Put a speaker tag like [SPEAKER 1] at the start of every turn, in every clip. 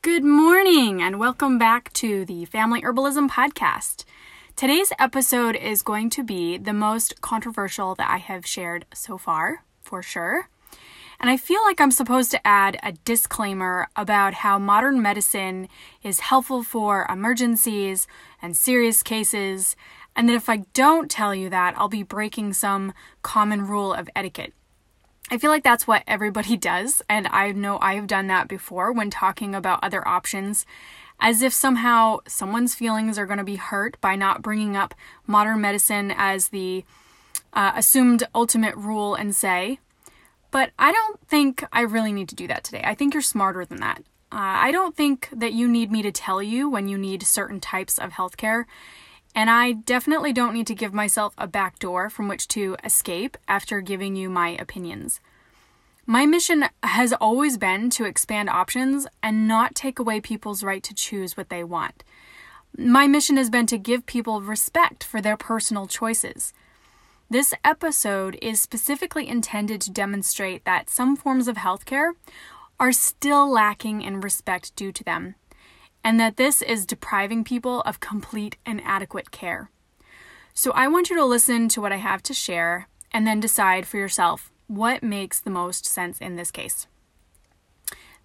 [SPEAKER 1] Good morning, and welcome back to the Family Herbalism Podcast. Today's episode is going to be the most controversial that I have shared so far, for sure. And I feel like I'm supposed to add a disclaimer about how modern medicine is helpful for emergencies and serious cases, and that if I don't tell you that, I'll be breaking some common rule of etiquette. I feel like that's what everybody does, and I know I have done that before when talking about other options, as if somehow someone's feelings are going to be hurt by not bringing up modern medicine as the uh, assumed ultimate rule and say. But I don't think I really need to do that today. I think you're smarter than that. Uh, I don't think that you need me to tell you when you need certain types of healthcare. And I definitely don't need to give myself a back door from which to escape after giving you my opinions. My mission has always been to expand options and not take away people's right to choose what they want. My mission has been to give people respect for their personal choices. This episode is specifically intended to demonstrate that some forms of healthcare are still lacking in respect due to them and that this is depriving people of complete and adequate care. So I want you to listen to what I have to share and then decide for yourself what makes the most sense in this case.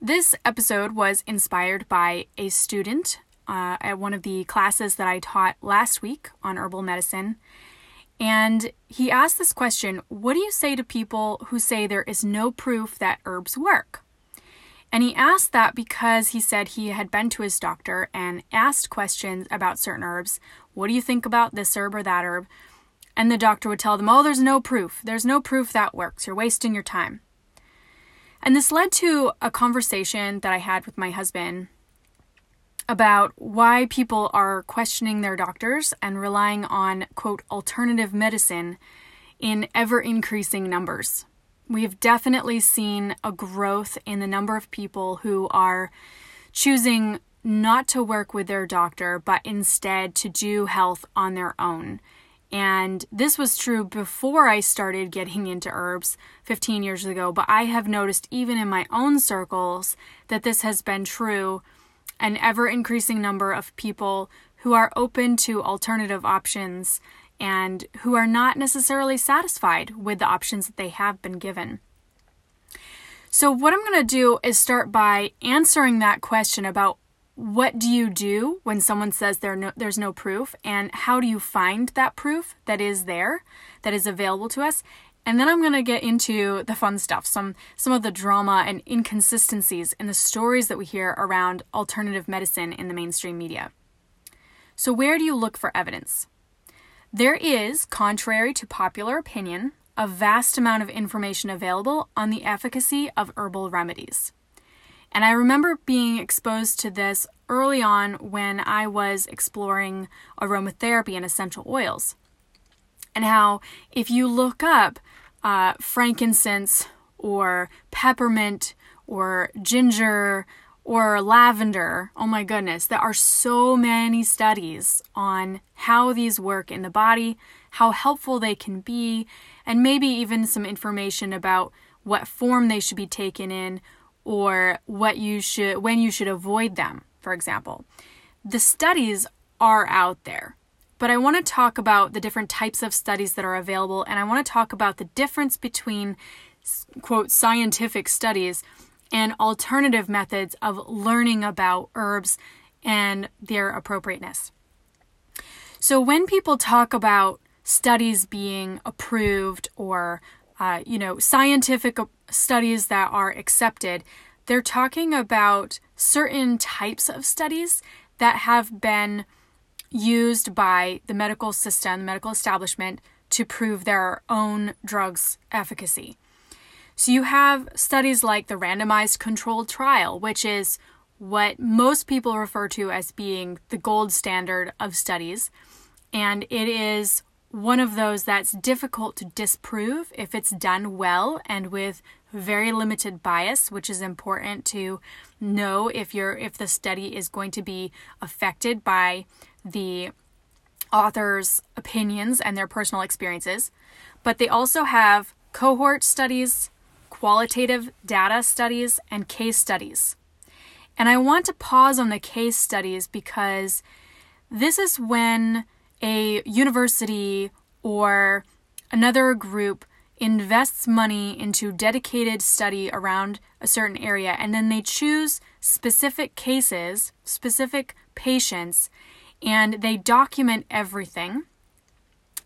[SPEAKER 1] This episode was inspired by a student uh, at one of the classes that I taught last week on herbal medicine. And he asked this question What do you say to people who say there is no proof that herbs work? And he asked that because he said he had been to his doctor and asked questions about certain herbs. What do you think about this herb or that herb? And the doctor would tell them, Oh, there's no proof. There's no proof that works. You're wasting your time. And this led to a conversation that I had with my husband about why people are questioning their doctors and relying on, quote, alternative medicine in ever increasing numbers. We've definitely seen a growth in the number of people who are choosing not to work with their doctor, but instead to do health on their own. And this was true before I started getting into herbs 15 years ago, but I have noticed even in my own circles that this has been true. An ever increasing number of people who are open to alternative options and who are not necessarily satisfied with the options that they have been given. So, what I'm going to do is start by answering that question about what do you do when someone says there no, there's no proof, and how do you find that proof that is there, that is available to us? And then I'm going to get into the fun stuff, some some of the drama and inconsistencies in the stories that we hear around alternative medicine in the mainstream media. So, where do you look for evidence? There is, contrary to popular opinion, a vast amount of information available on the efficacy of herbal remedies. And I remember being exposed to this early on when I was exploring aromatherapy and essential oils. And how, if you look up uh, frankincense or peppermint or ginger or lavender. Oh my goodness, there are so many studies on how these work in the body, how helpful they can be, and maybe even some information about what form they should be taken in or what you should when you should avoid them, for example. The studies are out there. But I want to talk about the different types of studies that are available and I want to talk about the difference between quote scientific studies and alternative methods of learning about herbs and their appropriateness. So, when people talk about studies being approved or uh, you know scientific studies that are accepted, they're talking about certain types of studies that have been used by the medical system, the medical establishment, to prove their own drugs' efficacy. So you have studies like the randomized controlled trial, which is what most people refer to as being the gold standard of studies. And it is one of those that's difficult to disprove if it's done well and with very limited bias, which is important to know if you're if the study is going to be affected by the author's opinions and their personal experiences. But they also have cohort studies, qualitative data studies, and case studies. And I want to pause on the case studies because this is when a university or another group invests money into dedicated study around a certain area and then they choose specific cases, specific patients, and they document everything.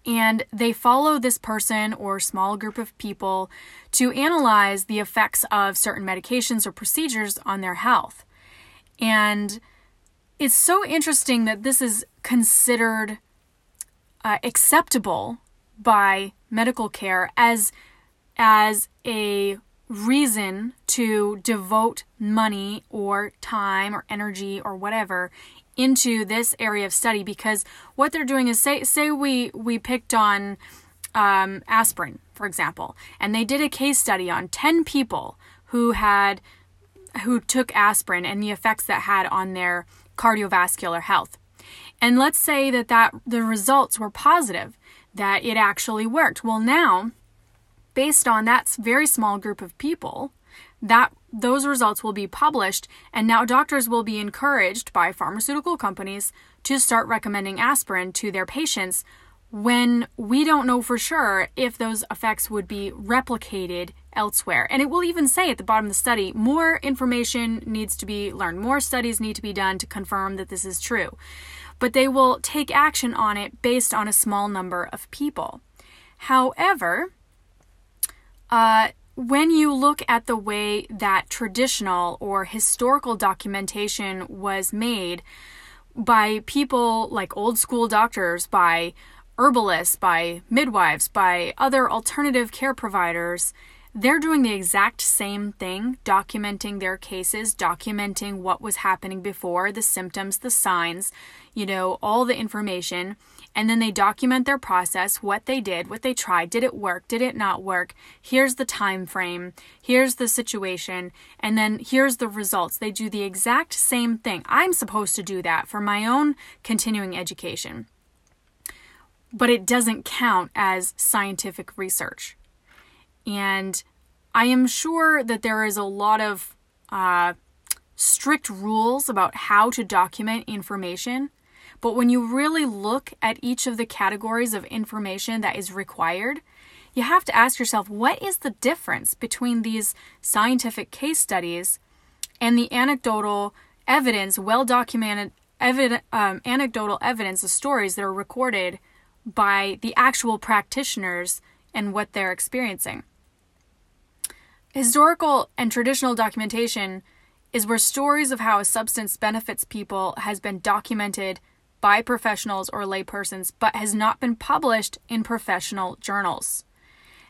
[SPEAKER 1] And they follow this person or small group of people to analyze the effects of certain medications or procedures on their health. And it's so interesting that this is considered uh, acceptable by medical care as as a reason to devote money or time or energy or whatever into this area of study because what they're doing is say say we we picked on um, aspirin for example and they did a case study on 10 people who had who took aspirin and the effects that had on their cardiovascular health. And let's say that that the results were positive that it actually worked. Well now based on that very small group of people, that those results will be published and now doctors will be encouraged by pharmaceutical companies to start recommending aspirin to their patients when we don't know for sure if those effects would be replicated elsewhere. And it will even say at the bottom of the study more information needs to be learned, more studies need to be done to confirm that this is true. But they will take action on it based on a small number of people. However, uh, when you look at the way that traditional or historical documentation was made by people like old school doctors, by herbalists, by midwives, by other alternative care providers, they're doing the exact same thing, documenting their cases, documenting what was happening before, the symptoms, the signs, you know, all the information and then they document their process, what they did, what they tried, did it work, did it not work? Here's the time frame, here's the situation, and then here's the results. They do the exact same thing. I'm supposed to do that for my own continuing education. But it doesn't count as scientific research. And I am sure that there is a lot of uh, strict rules about how to document information but when you really look at each of the categories of information that is required, you have to ask yourself what is the difference between these scientific case studies and the anecdotal evidence, well documented evidence, um, anecdotal evidence of stories that are recorded by the actual practitioners and what they're experiencing. Historical and traditional documentation is where stories of how a substance benefits people has been documented by professionals or laypersons, but has not been published in professional journals.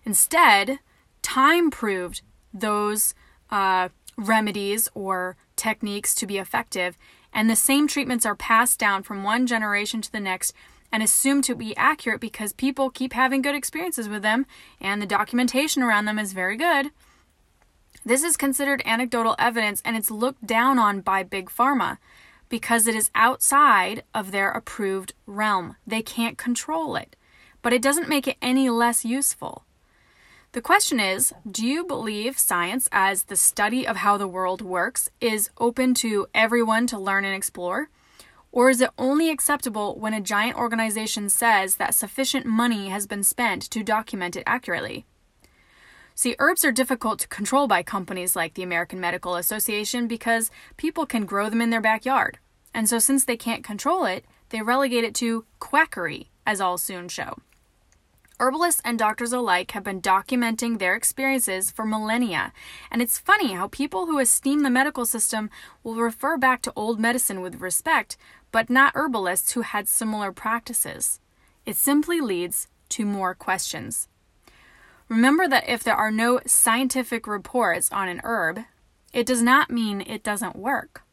[SPEAKER 1] Instead, time proved those uh, remedies or techniques to be effective, and the same treatments are passed down from one generation to the next and assumed to be accurate because people keep having good experiences with them and the documentation around them is very good. This is considered anecdotal evidence and it's looked down on by Big Pharma because it is outside of their approved realm. They can't control it, but it doesn't make it any less useful. The question is Do you believe science, as the study of how the world works, is open to everyone to learn and explore? Or is it only acceptable when a giant organization says that sufficient money has been spent to document it accurately? See, herbs are difficult to control by companies like the American Medical Association because people can grow them in their backyard. And so, since they can't control it, they relegate it to quackery, as I'll soon show. Herbalists and doctors alike have been documenting their experiences for millennia, and it's funny how people who esteem the medical system will refer back to old medicine with respect, but not herbalists who had similar practices. It simply leads to more questions. Remember that if there are no scientific reports on an herb, it does not mean it doesn't work.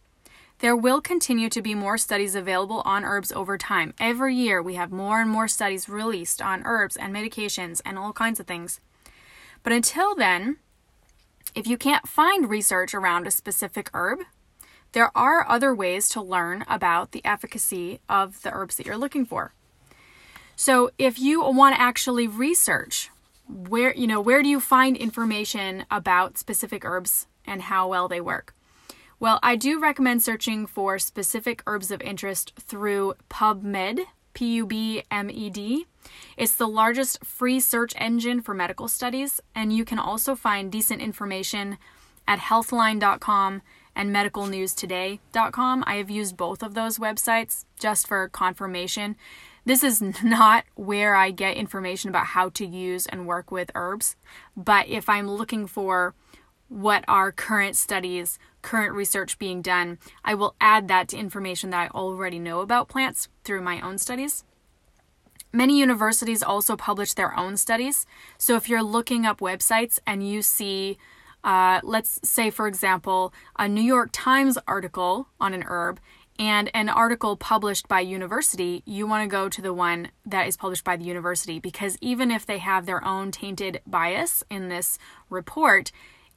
[SPEAKER 1] There will continue to be more studies available on herbs over time. Every year, we have more and more studies released on herbs and medications and all kinds of things. But until then, if you can't find research around a specific herb, there are other ways to learn about the efficacy of the herbs that you're looking for. So, if you want to actually research where you know where do you find information about specific herbs and how well they work Well, I do recommend searching for specific herbs of interest through PubMed, P U B M E D. It's the largest free search engine for medical studies, and you can also find decent information at healthline.com and medicalnewstoday.com. I have used both of those websites just for confirmation. This is not where I get information about how to use and work with herbs, but if I'm looking for what are current studies, current research being done, I will add that to information that I already know about plants through my own studies. Many universities also publish their own studies. So if you're looking up websites and you see, uh, let's say, for example, a New York Times article on an herb and an article published by university, you want to go to the one that is published by the university because even if they have their own tainted bias in this report,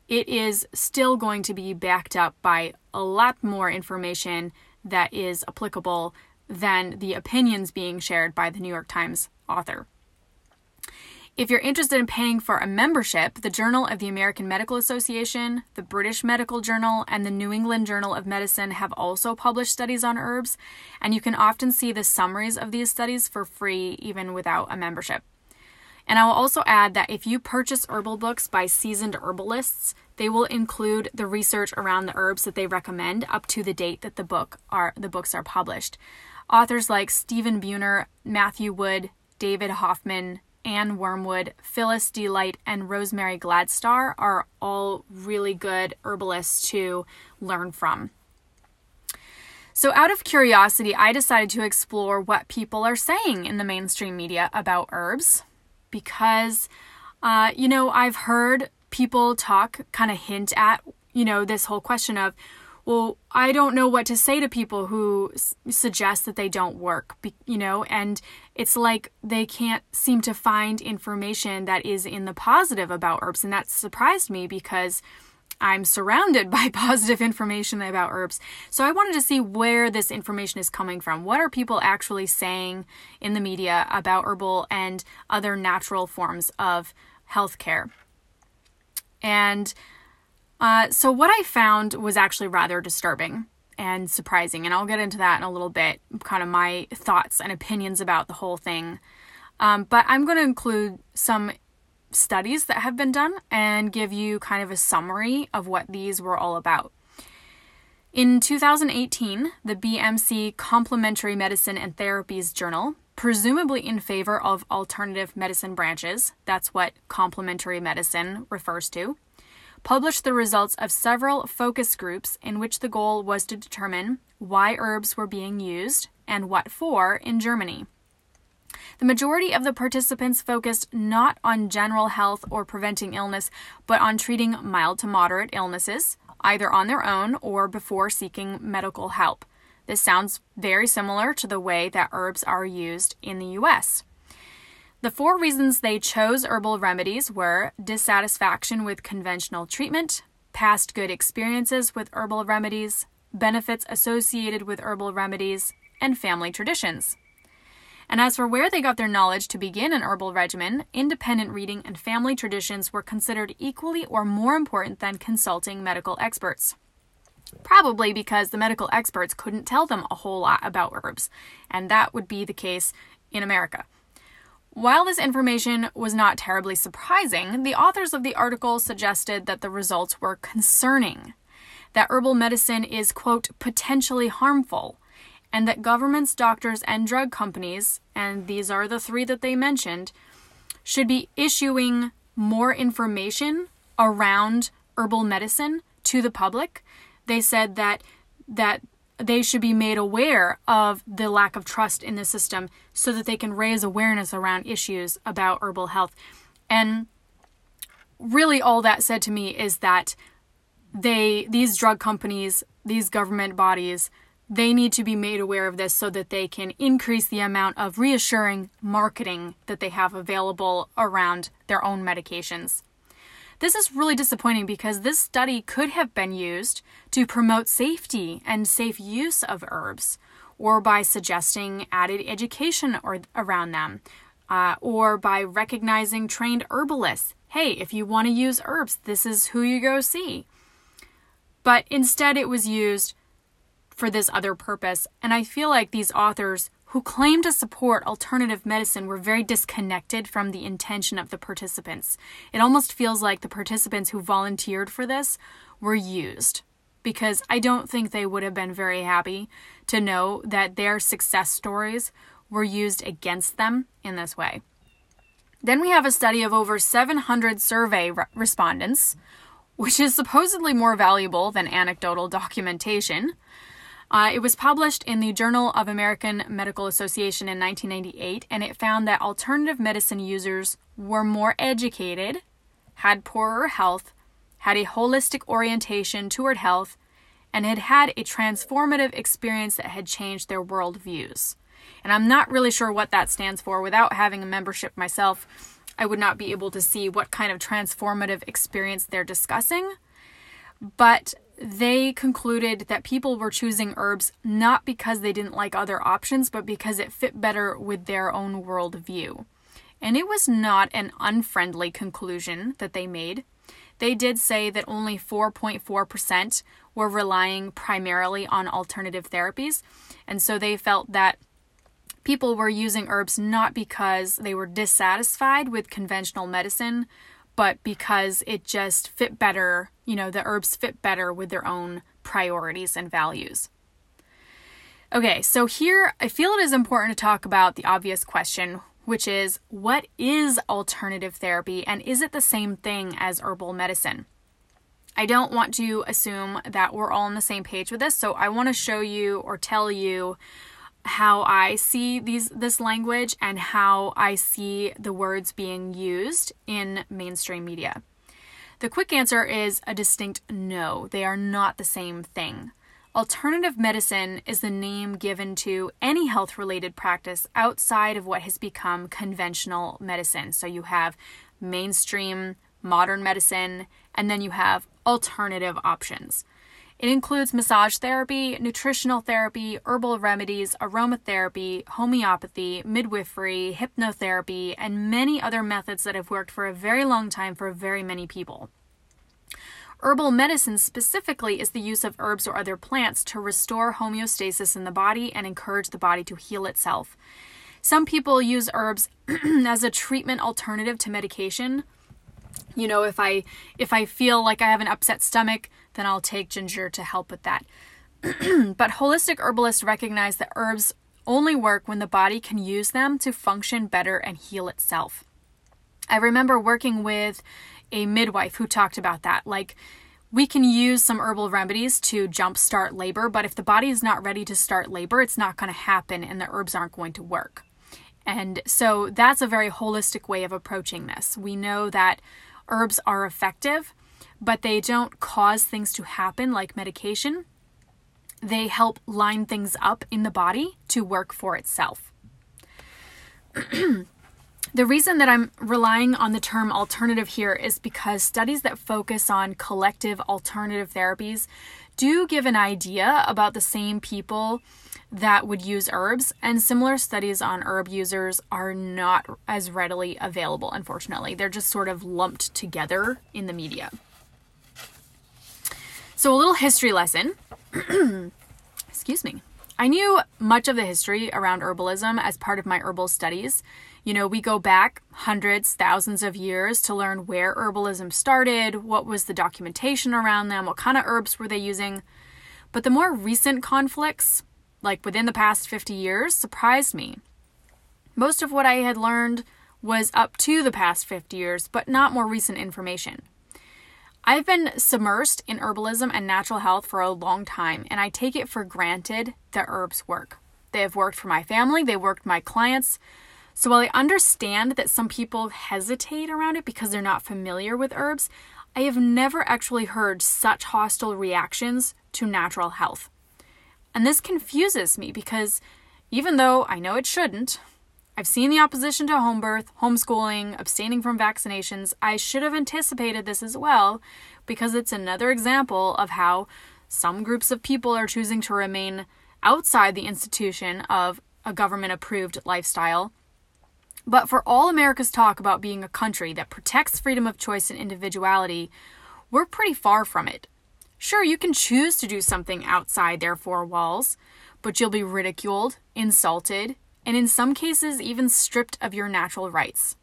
[SPEAKER 1] it is still going to be backed up by a lot more information that is applicable than the opinions being shared by the New York Times author. If you're interested in paying for a membership, the Journal of the American Medical Association, the British Medical Journal, and the New England Journal of Medicine have also published studies on herbs, and you can often see the summaries of these studies for free even without a membership. And I will also add that if you purchase herbal books by seasoned herbalists, they will include the research around the herbs that they recommend up to the date that the book are the books are published. Authors like Stephen Buhner, Matthew Wood, David Hoffmann, Anne Wormwood, Phyllis D. Light, and Rosemary Gladstar are all really good herbalists to learn from. So, out of curiosity, I decided to explore what people are saying in the mainstream media about herbs because, uh, you know, I've heard people talk, kind of hint at, you know, this whole question of, well, I don't know what to say to people who s- suggest that they don't work, you know, and it's like they can't seem to find information that is in the positive about herbs. And that surprised me because I'm surrounded by positive information about herbs. So I wanted to see where this information is coming from. What are people actually saying in the media about herbal and other natural forms of healthcare? And uh, so, what I found was actually rather disturbing and surprising, and I'll get into that in a little bit, kind of my thoughts and opinions about the whole thing. Um, but I'm going to include some studies that have been done and give you kind of a summary of what these were all about. In 2018, the BMC Complementary Medicine and Therapies Journal, presumably in favor of alternative medicine branches, that's what complementary medicine refers to, published the results of several focus groups in which the goal was to determine why herbs were being used and what for in Germany. The majority of the participants focused not on general health or preventing illness, but on treating mild to moderate illnesses, either on their own or before seeking medical help. This sounds very similar to the way that herbs are used in the US. The four reasons they chose herbal remedies were dissatisfaction with conventional treatment, past good experiences with herbal remedies, benefits associated with herbal remedies, and family traditions. And as for where they got their knowledge to begin an herbal regimen, independent reading and family traditions were considered equally or more important than consulting medical experts. Probably because the medical experts couldn't tell them a whole lot about herbs, and that would be the case in America. While this information was not terribly surprising, the authors of the article suggested that the results were concerning. That herbal medicine is, quote, potentially harmful, and that governments, doctors, and drug companies, and these are the three that they mentioned, should be issuing more information around herbal medicine to the public. They said that that they should be made aware of the lack of trust in the system so that they can raise awareness around issues about herbal health. And really all that said to me is that they these drug companies, these government bodies, they need to be made aware of this so that they can increase the amount of reassuring marketing that they have available around their own medications. This is really disappointing because this study could have been used to promote safety and safe use of herbs, or by suggesting added education or, around them, uh, or by recognizing trained herbalists. Hey, if you want to use herbs, this is who you go see. But instead, it was used for this other purpose. And I feel like these authors who claim to support alternative medicine were very disconnected from the intention of the participants. It almost feels like the participants who volunteered for this were used because I don't think they would have been very happy to know that their success stories were used against them in this way. Then we have a study of over 700 survey re- respondents, which is supposedly more valuable than anecdotal documentation. Uh, it was published in the Journal of American Medical Association in 1998, and it found that alternative medicine users were more educated, had poorer health, had a holistic orientation toward health, and had had a transformative experience that had changed their worldviews. And I'm not really sure what that stands for. Without having a membership myself, I would not be able to see what kind of transformative experience they're discussing. But they concluded that people were choosing herbs not because they didn't like other options, but because it fit better with their own worldview. And it was not an unfriendly conclusion that they made. They did say that only 4.4% were relying primarily on alternative therapies, and so they felt that people were using herbs not because they were dissatisfied with conventional medicine, but because it just fit better, you know, the herbs fit better with their own priorities and values. Okay, so here I feel it is important to talk about the obvious question, which is what is alternative therapy and is it the same thing as herbal medicine? I don't want to assume that we're all on the same page with this, so I want to show you or tell you how I see these this language and how I see the words being used in mainstream media. The quick answer is a distinct no. They are not the same thing. Alternative medicine is the name given to any health related practice outside of what has become conventional medicine. So you have mainstream modern medicine, and then you have alternative options. It includes massage therapy, nutritional therapy, herbal remedies, aromatherapy, homeopathy, midwifery, hypnotherapy, and many other methods that have worked for a very long time for very many people. Herbal medicine specifically is the use of herbs or other plants to restore homeostasis in the body and encourage the body to heal itself. Some people use herbs as a treatment alternative to medication. You know, if I if I feel like I have an upset stomach, then I'll take ginger to help with that. but holistic herbalists recognize that herbs only work when the body can use them to function better and heal itself. I remember working with a midwife who talked about that. Like, we can use some herbal remedies to jumpstart labor, but if the body is not ready to start labor, it's not going to happen and the herbs aren't going to work. And so that's a very holistic way of approaching this. We know that herbs are effective but they don't cause things to happen like medication. They help line things up in the body to work for itself. the reason that I'm relying on the term alternative here is because studies that focus on collective alternative therapies do give an idea about the same people that would use herbs, and similar studies on herb users are not as readily available, unfortunately. They're just sort of lumped together in the media. So, a little history lesson. Excuse me. I knew much of the history around herbalism as part of my herbal studies. You know, we go back hundreds, thousands of years to learn where herbalism started, what was the documentation around them, what kind of herbs were they using. But the more recent conflicts, like within the past 50 years, surprised me. Most of what I had learned was up to the past 50 years, but not more recent information. I've been submersed in herbalism and natural health for a long time, and I take it for granted that herbs work. They have worked for my family, they worked my clients. So while I understand that some people hesitate around it because they're not familiar with herbs, I have never actually heard such hostile reactions to natural health. And this confuses me because even though I know it shouldn't, I've seen the opposition to home birth, homeschooling, abstaining from vaccinations. I should have anticipated this as well because it's another example of how some groups of people are choosing to remain outside the institution of a government approved lifestyle. But for all America's talk about being a country that protects freedom of choice and individuality, we're pretty far from it. Sure, you can choose to do something outside their four walls, but you'll be ridiculed, insulted, and in some cases, even stripped of your natural rights.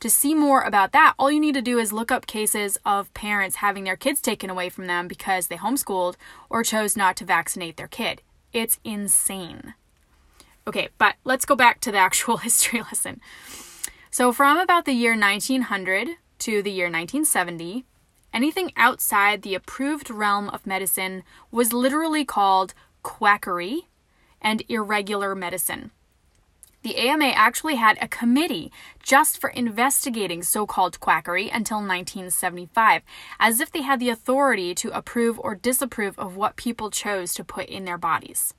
[SPEAKER 1] To see more about that, all you need to do is look up cases of parents having their kids taken away from them because they homeschooled or chose not to vaccinate their kid. It's insane. Okay, but let's go back to the actual history lesson. So, from about the year 1900 to the year 1970, anything outside the approved realm of medicine was literally called quackery and irregular medicine. The AMA actually had a committee just for investigating so called quackery until 1975, as if they had the authority to approve or disapprove of what people chose to put in their bodies.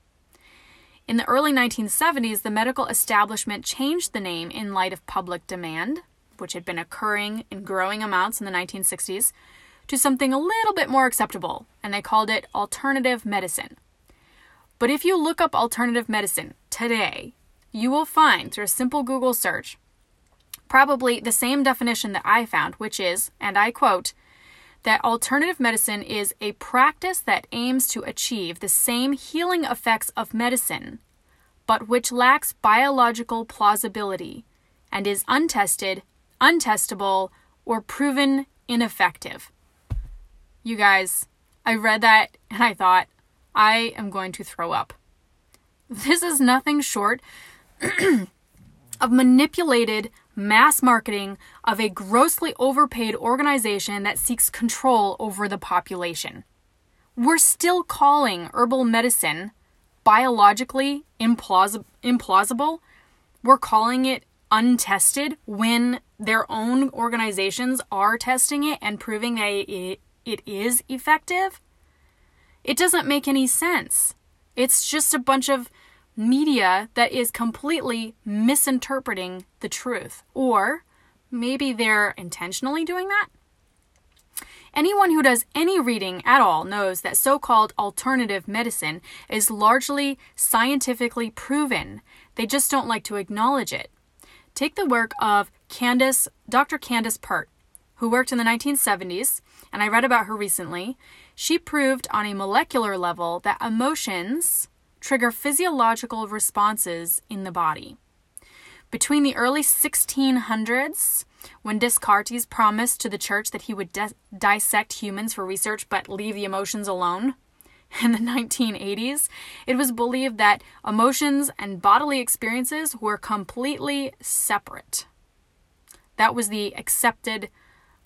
[SPEAKER 1] In the early 1970s, the medical establishment changed the name in light of public demand, which had been occurring in growing amounts in the 1960s, to something a little bit more acceptable, and they called it alternative medicine. But if you look up alternative medicine today, you will find through a simple Google search probably the same definition that I found, which is, and I quote, that alternative medicine is a practice that aims to achieve the same healing effects of medicine, but which lacks biological plausibility and is untested, untestable, or proven ineffective. You guys, I read that and I thought, I am going to throw up. This is nothing short of manipulated mass marketing of a grossly overpaid organization that seeks control over the population. We're still calling herbal medicine biologically implausible, implausible. We're calling it untested when their own organizations are testing it and proving that it, it is effective. It doesn't make any sense. It's just a bunch of media that is completely misinterpreting the truth. Or maybe they're intentionally doing that. Anyone who does any reading at all knows that so called alternative medicine is largely scientifically proven. They just don't like to acknowledge it. Take the work of Candace, Dr. Candace Pert, who worked in the 1970s, and I read about her recently. She proved on a molecular level that emotions trigger physiological responses in the body. Between the early 1600s, when Descartes promised to the church that he would de- dissect humans for research but leave the emotions alone, in the 1980s, it was believed that emotions and bodily experiences were completely separate. That was the accepted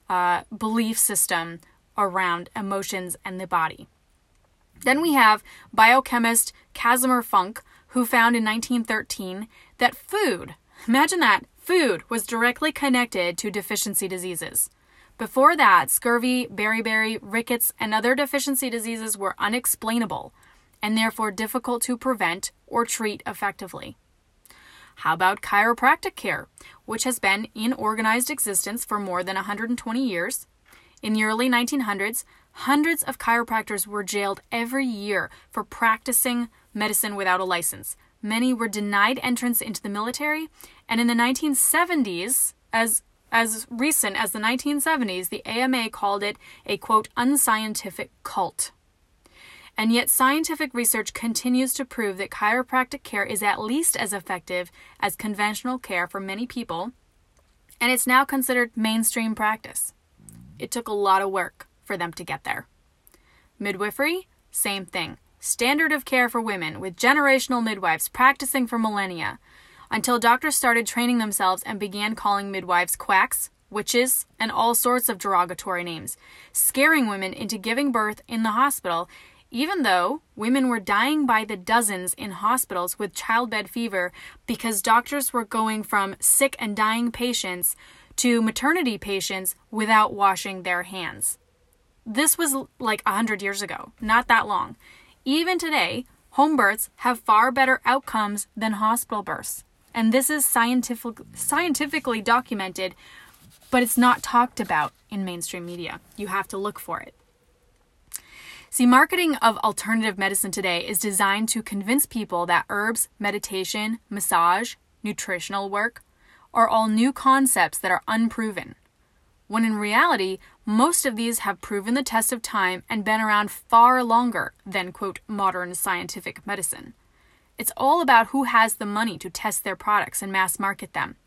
[SPEAKER 1] uh, belief system around emotions and the body. Then we have biochemist Casimir Funk, who found in 1913 that food, imagine that, food was directly connected to deficiency diseases. Before that, scurvy, beriberi, rickets, and other deficiency diseases were unexplainable and therefore difficult to prevent or treat effectively. How about chiropractic care, which has been in organized existence for more than 120 years? In the early 1900s, Hundreds of chiropractors were jailed every year for practicing medicine without a license. Many were denied entrance into the military, and in the 1970s, as as recent as the 1970s, the AMA called it a quote unscientific cult. And yet, scientific research continues to prove that chiropractic care is at least as effective as conventional care for many people, and it's now considered mainstream practice. It took a lot of work for them to get there. Midwifery, same thing. Standard of care for women, with generational midwives practicing for millennia, until doctors started training themselves and began calling midwives quacks, witches, and all sorts of derogatory names, scaring women into giving birth in the hospital, even though women were dying by the dozens in hospitals with childbed fever because doctors were going from sick and dying patients to maternity patients without washing their hands. This was like 100 years ago, not that long. Even today, home births have far better outcomes than hospital births. And this is scientific, scientifically documented, but it's not talked about in mainstream media. You have to look for it. See, marketing of alternative medicine today is designed to convince people that herbs, meditation, massage, nutritional work are all new concepts that are unproven when in reality, most of these have proven the test of time and been around far longer than, quote, modern scientific medicine. It's all about who has the money to test their products and mass market them.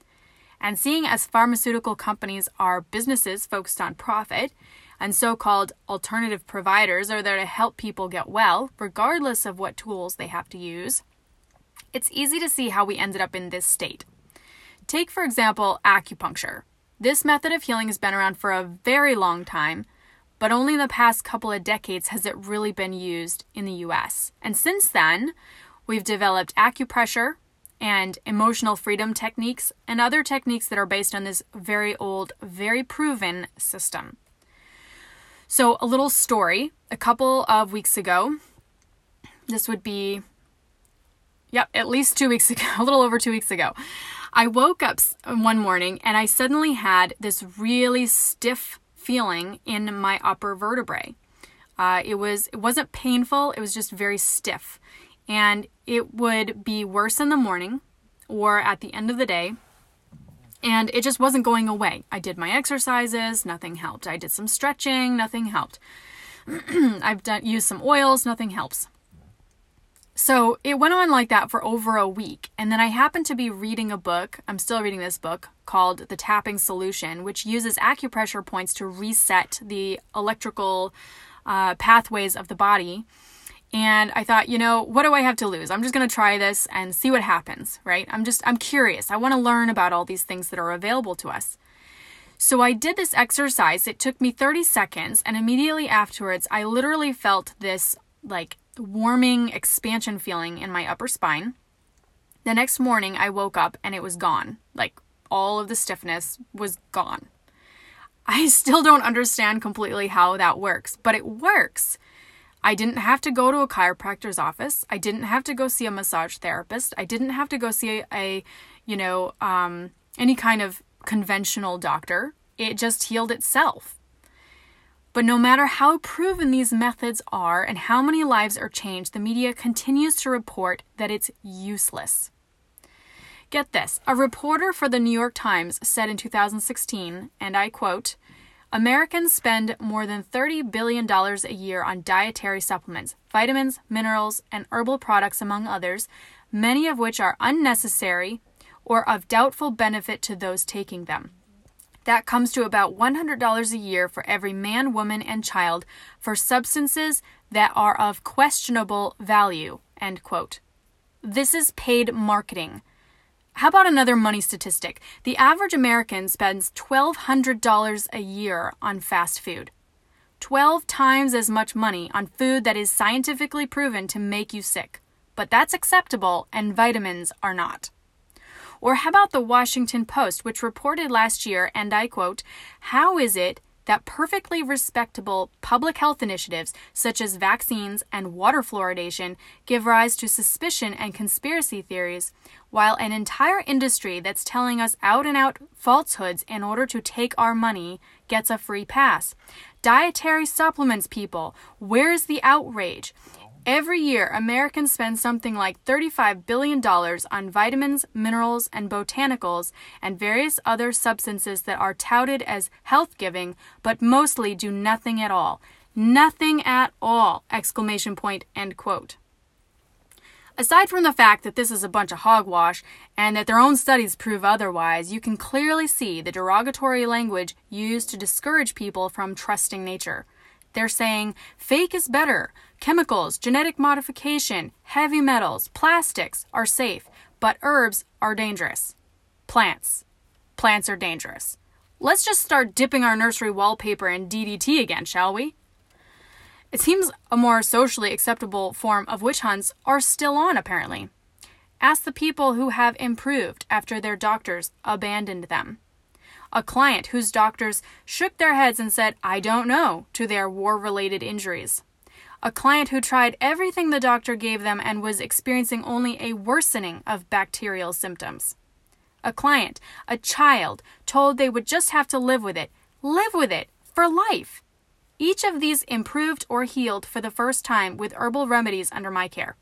[SPEAKER 1] And seeing as pharmaceutical companies are businesses focused on profit, and so called alternative providers are there to help people get well, regardless of what tools they have to use, it's easy to see how we ended up in this state. Take, for example, acupuncture. This method of healing has been around for a very long time, but only in the past couple of decades has it really been used in the US. And since then, we've developed acupressure and emotional freedom techniques and other techniques that are based on this very old, very proven system. So, a little story. A couple of weeks ago, this would be, yep, at least two weeks ago, a little over two weeks ago, I woke up one morning and I suddenly had this really stiff feeling in my upper vertebrae. Uh, it was it wasn't painful. It was just very stiff, and it would be worse in the morning or at the end of the day and it just wasn't going away. I did my exercises, nothing helped. I did some stretching, nothing helped. I've done used some oils, nothing helps. So it went on like that for over a week. And then I happened to be reading a book, I'm still reading this book, called The Tapping Solution, which uses acupressure points to reset the electrical uh, pathways of the body and I thought, you know, what do I have to lose? I'm just going to try this and see what happens, right? I'm just, I'm curious. I want to learn about all these things that are available to us. So I did this exercise. It took me 30 seconds. And immediately afterwards, I literally felt this like warming expansion feeling in my upper spine. The next morning, I woke up and it was gone. Like all of the stiffness was gone. I still don't understand completely how that works, but it works. I didn't have to go to a chiropractor's office. I didn't have to go see a massage therapist. I didn't have to go see a, a you know, um, any kind of conventional doctor. It just healed itself. But no matter how proven these methods are and how many lives are changed, the media continues to report that it's useless. Get this a reporter for the New York Times said in 2016, and I quote, Americans spend more than $30 billion a year on dietary supplements, vitamins, minerals, and herbal products, among others, many of which are unnecessary or of doubtful benefit to those taking them. That comes to about $100 a year for every man, woman, and child for substances that are of questionable value. End quote. This is paid marketing. How about another money statistic? The average American spends $1,200 a year on fast food. 12 times as much money on food that is scientifically proven to make you sick. But that's acceptable, and vitamins are not. Or how about the Washington Post, which reported last year, and I quote, How is it that perfectly respectable public health initiatives such as vaccines and water fluoridation give rise to suspicion and conspiracy theories, while an entire industry that's telling us out and out falsehoods in order to take our money gets a free pass. Dietary supplements, people, where's the outrage? Every year, Americans spend something like $35 billion on vitamins, minerals, and botanicals, and various other substances that are touted as health giving, but mostly do nothing at all. Nothing at all! Exclamation point, end quote. Aside from the fact that this is a bunch of hogwash and that their own studies prove otherwise, you can clearly see the derogatory language used to discourage people from trusting nature. They're saying fake is better. Chemicals, genetic modification, heavy metals, plastics are safe, but herbs are dangerous. Plants. Plants are dangerous. Let's just start dipping our nursery wallpaper in DDT again, shall we? It seems a more socially acceptable form of witch hunts are still on, apparently. Ask the people who have improved after their doctors abandoned them a client whose doctors shook their heads and said, I don't know, to their war related injuries. A client who tried everything the doctor gave them and was experiencing only a worsening of bacterial symptoms. A client, a child, told they would just have to live with it. Live with it for life. Each of these improved or healed for the first time with herbal remedies under my care.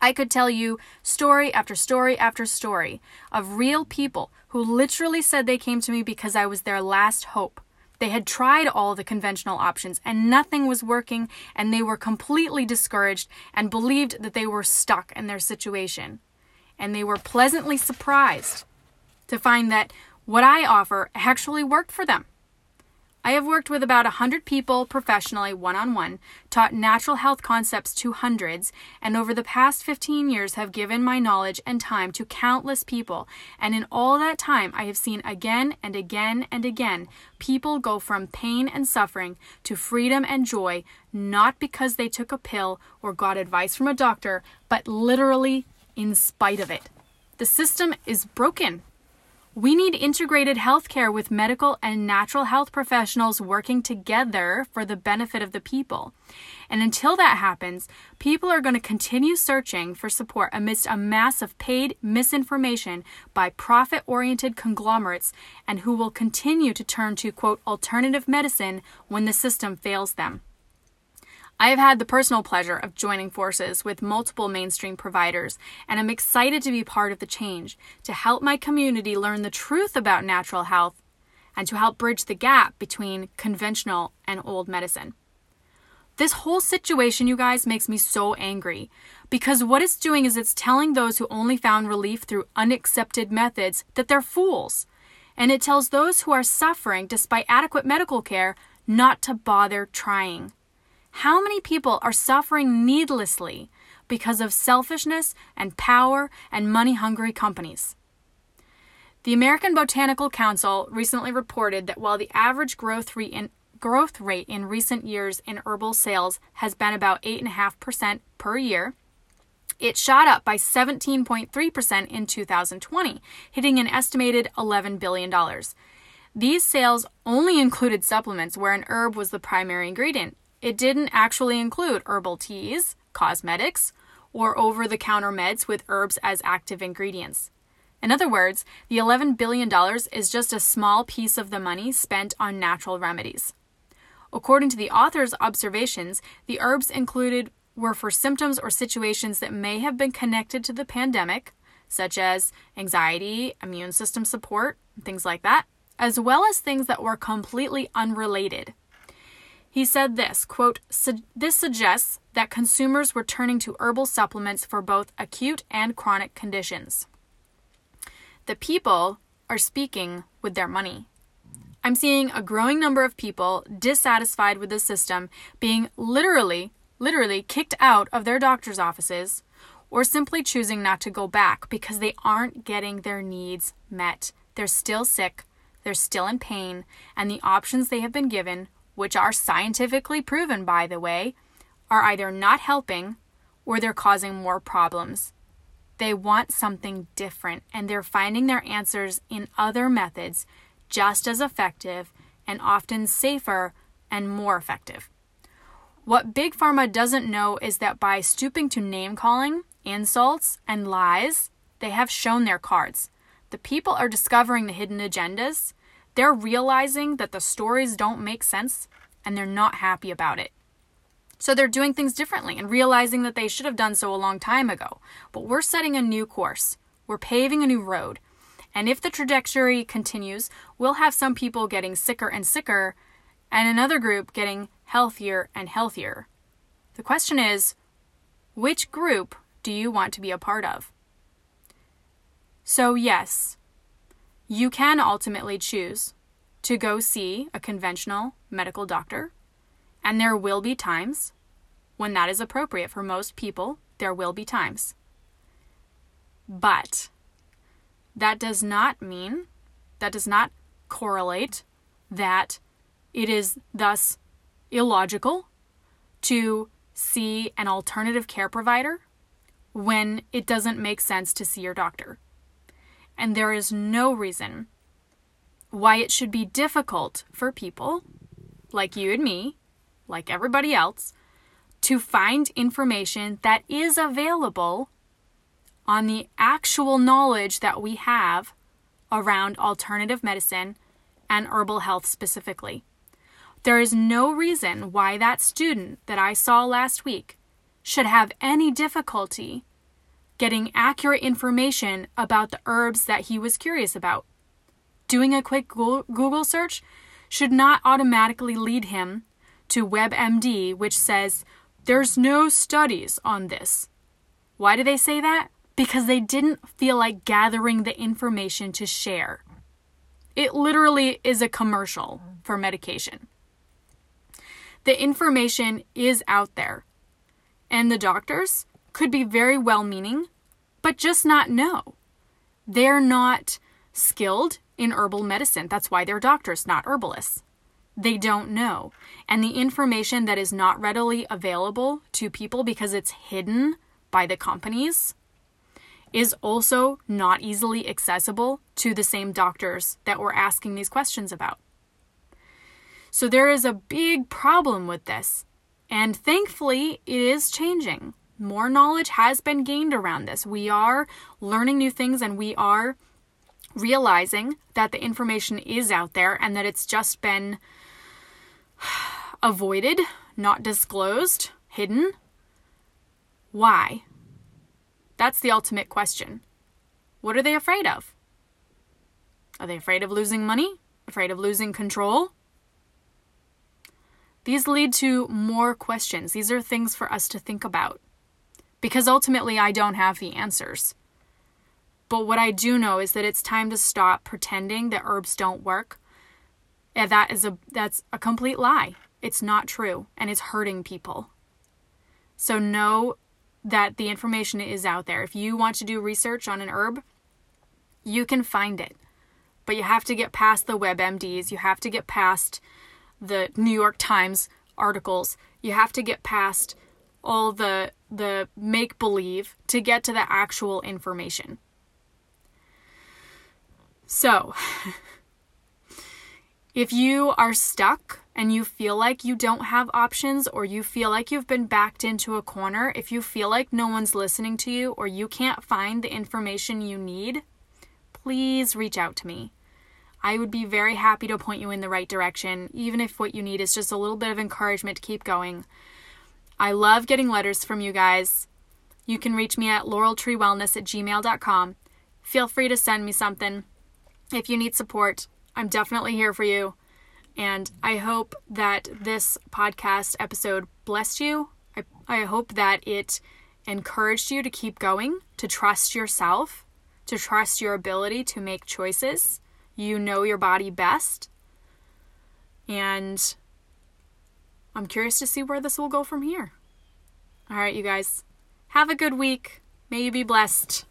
[SPEAKER 1] I could tell you story after story after story of real people who literally said they came to me because I was their last hope. They had tried all the conventional options and nothing was working, and they were completely discouraged and believed that they were stuck in their situation. And they were pleasantly surprised to find that what I offer actually worked for them. I have worked with about 100 people professionally one on one, taught natural health concepts to hundreds, and over the past 15 years have given my knowledge and time to countless people. And in all that time, I have seen again and again and again people go from pain and suffering to freedom and joy, not because they took a pill or got advice from a doctor, but literally in spite of it. The system is broken. We need integrated healthcare with medical and natural health professionals working together for the benefit of the people. And until that happens, people are going to continue searching for support amidst a mass of paid misinformation by profit oriented conglomerates and who will continue to turn to, quote, alternative medicine when the system fails them. I have had the personal pleasure of joining forces with multiple mainstream providers, and I'm excited to be part of the change to help my community learn the truth about natural health and to help bridge the gap between conventional and old medicine. This whole situation, you guys, makes me so angry because what it's doing is it's telling those who only found relief through unaccepted methods that they're fools. And it tells those who are suffering despite adequate medical care not to bother trying. How many people are suffering needlessly because of selfishness and power and money hungry companies? The American Botanical Council recently reported that while the average growth rate in, growth rate in recent years in herbal sales has been about 8.5% per year, it shot up by 17.3% in 2020, hitting an estimated $11 billion. These sales only included supplements where an herb was the primary ingredient, it didn't actually include herbal teas, cosmetics, or over the counter meds with herbs as active ingredients. In other words, the $11 billion is just a small piece of the money spent on natural remedies. According to the author's observations, the herbs included were for symptoms or situations that may have been connected to the pandemic, such as anxiety, immune system support, things like that, as well as things that were completely unrelated. He said this quote, This suggests that consumers were turning to herbal supplements for both acute and chronic conditions. The people are speaking with their money. I'm seeing a growing number of people dissatisfied with the system being literally, literally kicked out of their doctor's offices or simply choosing not to go back because they aren't getting their needs met. They're still sick, they're still in pain, and the options they have been given which are scientifically proven, by the way, are either not helping or they're causing more problems. They want something different and they're finding their answers in other methods just as effective and often safer and more effective. What Big Pharma doesn't know is that by stooping to name calling, insults, and lies, they have shown their cards. The people are discovering the hidden agendas they're realizing that the stories don't make sense and they're not happy about it. So they're doing things differently and realizing that they should have done so a long time ago. But we're setting a new course. We're paving a new road. And if the trajectory continues, we'll have some people getting sicker and sicker and another group getting healthier and healthier. The question is which group do you want to be a part of? So, yes, you can ultimately choose to go see a conventional medical doctor, and there will be times when that is appropriate for most people. There will be times. But that does not mean, that does not correlate that it is thus illogical to see an alternative care provider when it doesn't make sense to see your doctor and there is no reason why it should be difficult for people like you and me, like everybody else, to find information that is available on the actual knowledge that we have around alternative medicine and herbal health specifically. There is no reason why that student that I saw last week should have any difficulty getting accurate information about the herbs that he was curious about. Doing a quick Google search should not automatically lead him to WebMD, which says there's no studies on this. Why do they say that? Because they didn't feel like gathering the information to share. It literally is a commercial for medication. The information is out there, and the doctors could be very well meaning, but just not know. They're not skilled in herbal medicine. That's why they're doctors, not herbalists. They don't know. And the information that is not readily available to people because it's hidden by the companies is also not easily accessible to the same doctors that we're asking these questions about. So there is a big problem with this. And thankfully, it is changing. More knowledge has been gained around this. We are learning new things and we are realizing that the information is out there and that it's just been avoided, not disclosed, hidden. Why? That's the ultimate question. What are they afraid of? Are they afraid of losing money? Afraid of losing control? These lead to more questions. These are things for us to think about. Because ultimately, I don't have the answers. But what I do know is that it's time to stop pretending that herbs don't work. And that is a that's a complete lie. It's not true and it's hurting people. So know that the information is out there. If you want to do research on an herb, you can find it. But you have to get past the WebMDs, you have to get past the New York Times articles. You have to get past all the the make believe to get to the actual information. So, if you are stuck and you feel like you don't have options or you feel like you've been backed into a corner, if you feel like no one's listening to you or you can't find the information you need, please reach out to me. I would be very happy to point you in the right direction, even if what you need is just a little bit of encouragement to keep going. I love getting letters from you guys. You can reach me at laureltreewellness at gmail.com. Feel free to send me something. If you need support, I'm definitely here for you. And I hope that this podcast episode blessed you. I, I hope that it encouraged you to keep going, to trust yourself, to trust your ability to make choices. You know your body best. And I'm curious to see where this will go from here. All right, you guys. Have a good week. May you be blessed.